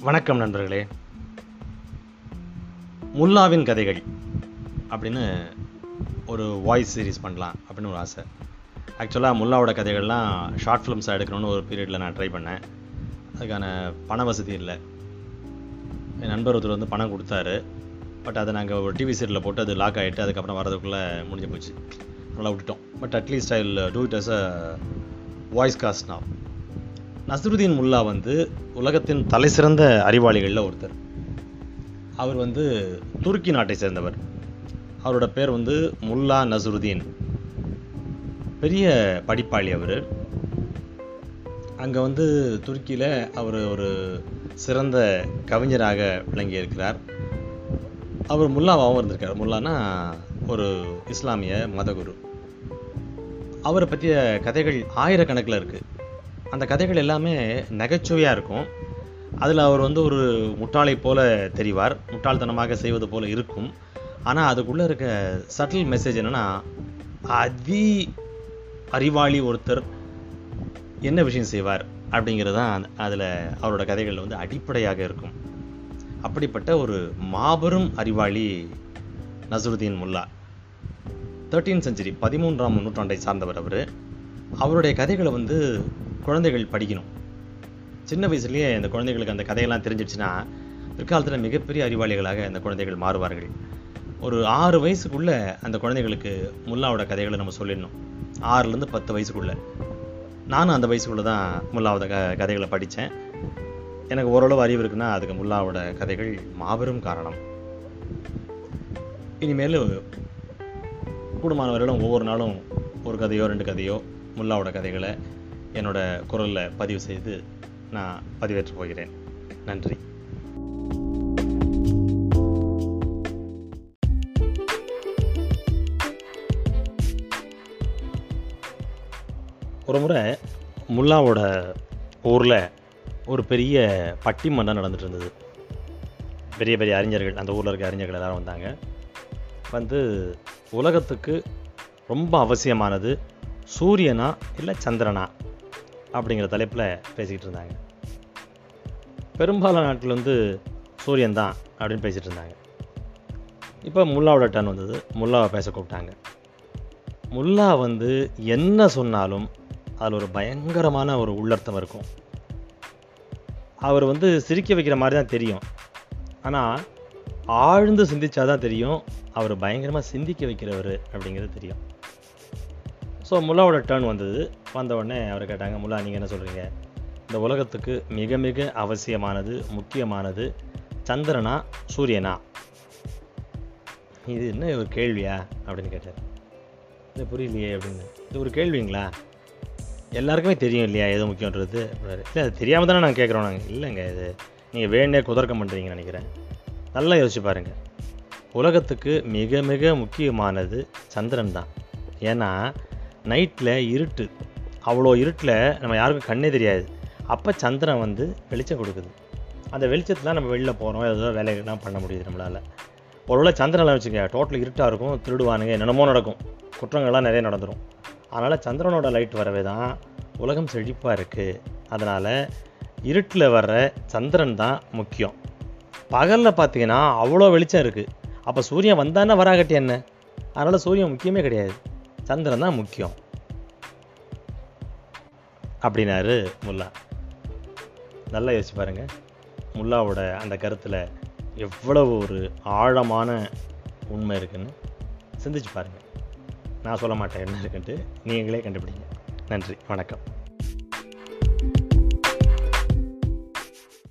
வணக்கம் நண்பர்களே. முல்லாவின் கதைகள் அப்படின்னு ஒரு வாய்ஸ் சீரிஸ் பண்ணலாம் அப்படின்னு ஒரு ஆசை. ஆக்சுவலாக முல்லாவோட கதைகள்லாம் ஷார்ட் ஃபிலிம்ஸாக எடுக்கணும்னு ஒரு பீரியடில் நான் ட்ரை பண்ணேன். அதுக்கான பண வசதி இல்லை. என் நண்பர் ஒருத்தர் வந்து பணம் கொடுத்தாரு. பட் அதை நாங்கள் ஒரு டிவி சீரியலில் போட்டு அது லாக் ஆகிட்டு அதுக்கப்புறம் வரதுக்குள்ளே முடிஞ்சு போச்சு. நல்லா விட்டுட்டோம். But at least I do it as a voice cast நான் நசருதீன் முல்லா வந்து உலகத்தின் தலைசிறந்த அறிவாளிகளில் ஒருத்தர். அவர் வந்து துருக்கி நாட்டை சேர்ந்தவர். அவரோட பேர் வந்து முல்லா நசருதீன். பெரிய படிப்பாளி அவர். அங்கே வந்து துருக்கியில் அவர் ஒரு சிறந்த கவிஞராக விளங்கியிருக்கிறார். அவர் முல்லாவாகவும் இருந்திருக்கார். முல்லானா ஒரு இஸ்லாமிய மதகுரு. அவரை பற்றிய கதைகள் ஆயிரக்கணக்கில் இருக்குது அந்த கதைகள் எல்லாமே நகைச்சுவையாக இருக்கும். அதில் அவர் வந்து ஒரு முட்டாளை போல தெரிவார். முட்டாள்தனமாக செய்வது போல இருக்கும். ஆனால் அதுக்குள்ளே இருக்க சட்டில் மெசேஜ் என்னென்னா அதி அறிவாளி ஒருத்தர் என்ன விஷயம் செய்வார் அப்படிங்கிறது தான் அதில் அவரோட கதைகளில் வந்து அடிப்படையாக இருக்கும். அப்படிப்பட்ட ஒரு மாபெரும் அறிவாளி நசருதீன் முல்லா. தேர்ட்டீன் செஞ்சுரி பதிமூன்றாம் நூற்றாண்டை சார்ந்தவர் அவர். அவருடைய கதைகளை வந்து குழந்தைகள் படிக்கணும். சின்ன வயசுலேயே இந்த குழந்தைகளுக்கு அந்த கதையெல்லாம் தெரிஞ்சிடுச்சுன்னா பிற்காலத்தில் மிகப்பெரிய அறிவாளிகளாக அந்த குழந்தைகள் மாறுவார்கள். ஒரு ஆறு வயசுக்குள்ளே அந்த குழந்தைகளுக்கு முல்லாவோட கதைகளை நம்ம சொல்லிடணும். ஆறுலேருந்து பத்து வயசுக்குள்ளே. நானும் அந்த வயசுக்குள்ளே தான் முல்லாவோட க கதைகளை படித்தேன். எனக்கு ஓரளவு அறிவு இருக்குன்னா அதுக்கு முல்லாவோட கதைகள் மாபெரும் காரணம். இனிமேல் கூடுமானவர்களும் ஒவ்வொரு நாளும் ஒரு கதையோ ரெண்டு கதையோ முல்லாவோட கதைகளை என்னோட குரலில் பதிவு செய்து நான் பதிவேற்றப் போகிறேன். நன்றி. ஒரு முறை முல்லாவோட ஊரில் ஒரு பெரிய பட்டிமன்றம் நடந்துட்டு இருந்தது. பெரிய பெரிய அறிஞர்கள் அந்த ஊரில் இருக்க அறிஞர்கள் எல்லாரும் வந்தாங்க. வந்து உலகத்துக்கு ரொம்ப அவசியமானது சூரியனா இல்லை சந்திரனா? அப்படிங்கிற தலைப்பில் பேசிக்கிட்டு இருந்தாங்க. பெரும்பாலான நாட்கள் வந்து சூரியன் தான் அப்படின்னு பேசிகிட்டு இருந்தாங்க. இப்போ முல்லாவோட டர்ன் வந்தது. முல்லாவை பேச கூப்பிட்டாங்க. முல்லா வந்து என்ன சொன்னாலும் அதில் ஒரு பயங்கரமான ஒரு உள்ளர்த்தம் இருக்கும். அவர் வந்து சிரிக்க வைக்கிற மாதிரி தான் தெரியும். ஆனால் ஆழ்ந்து சிந்திச்சாதான் தெரியும். அவர் பயங்கரமாக சிந்திக்க வைக்கிறவர் அப்படிங்கிறது தெரியும். ஸோ முல்லாவோட டேர்ன் வந்தது. வந்த உடனே அவர் கேட்டாங்க முல்லா நீங்கள் என்ன சொல்கிறீங்க இந்த உலகத்துக்கு மிக மிக அவசியமானது முக்கியமானது சந்திரனா சூரியனா? இது என்ன ஒரு கேள்வியா? அப்படின்னு கேட்டார். இது புரியலையே அப்படின்னு. இது ஒரு கேள்விங்களா? எல்லாருக்குமே தெரியும் இல்லையா எது முக்கியன்றது இல்லை அது தெரியாமல் தானே நாங்கள் கேட்குறோம் நாங்கள் இல்லைங்க இது நீங்கள் வேணே குதர்க்கம் பண்ணுறீங்கன்னு நினைக்கிறேன். நல்லா யோசிச்சு பாருங்கள் உலகத்துக்கு மிக மிக முக்கியமானது சந்திரன் தான். ஏன்னா நைட்டில் இருட்டு. அவ்வளோ இருட்டில் நம்ம யாருக்கும் கண்ணே தெரியாது. அப்போ சந்திரன் வந்து வெளிச்சம் கொடுக்குது. அந்த வெளிச்சத்தில் நம்ம வெளில போகிறோம் ஏதோ வேலைகள்லாம் பண்ண முடியுது நம்மளால். ஒருவேளை சந்திரனில் வச்சுக்க டோட்டல் இருட்டாக இருக்கும் திருடுவானுங்க என்னென்னமோ நடக்கும். குற்றங்கள்லாம் நிறைய நடந்துடும் அதனால் சந்திரனோட லைட் வரவே தான் உலகம் செழிப்பாக இருக்குது அதனால் இருட்டில் வர்ற சந்திரன் தான் முக்கியம். பகலில் பார்த்தீங்கன்னா அவ்வளோ வெளிச்சம் இருக்குது அப்போ சூரியன் வந்தானே வராகட்டி என்ன? அதனால் சூரியன் முக்கியமே கிடையாது. சந்திரன் தான் முக்கியம். அப்படின்னாரு முல்லா. நல்லா யோசிச்சு பாருங்க. முல்லாவோட அந்த கருத்தில் எவ்வளவு ஒரு ஆழமான உண்மை இருக்குன்னு சிந்திச்சு பாருங்கள் நான் சொல்ல மாட்டேன் என்ன இருக்குன்ட்டு நீங்களே கண்டுபிடிங்க. நன்றி வணக்கம்.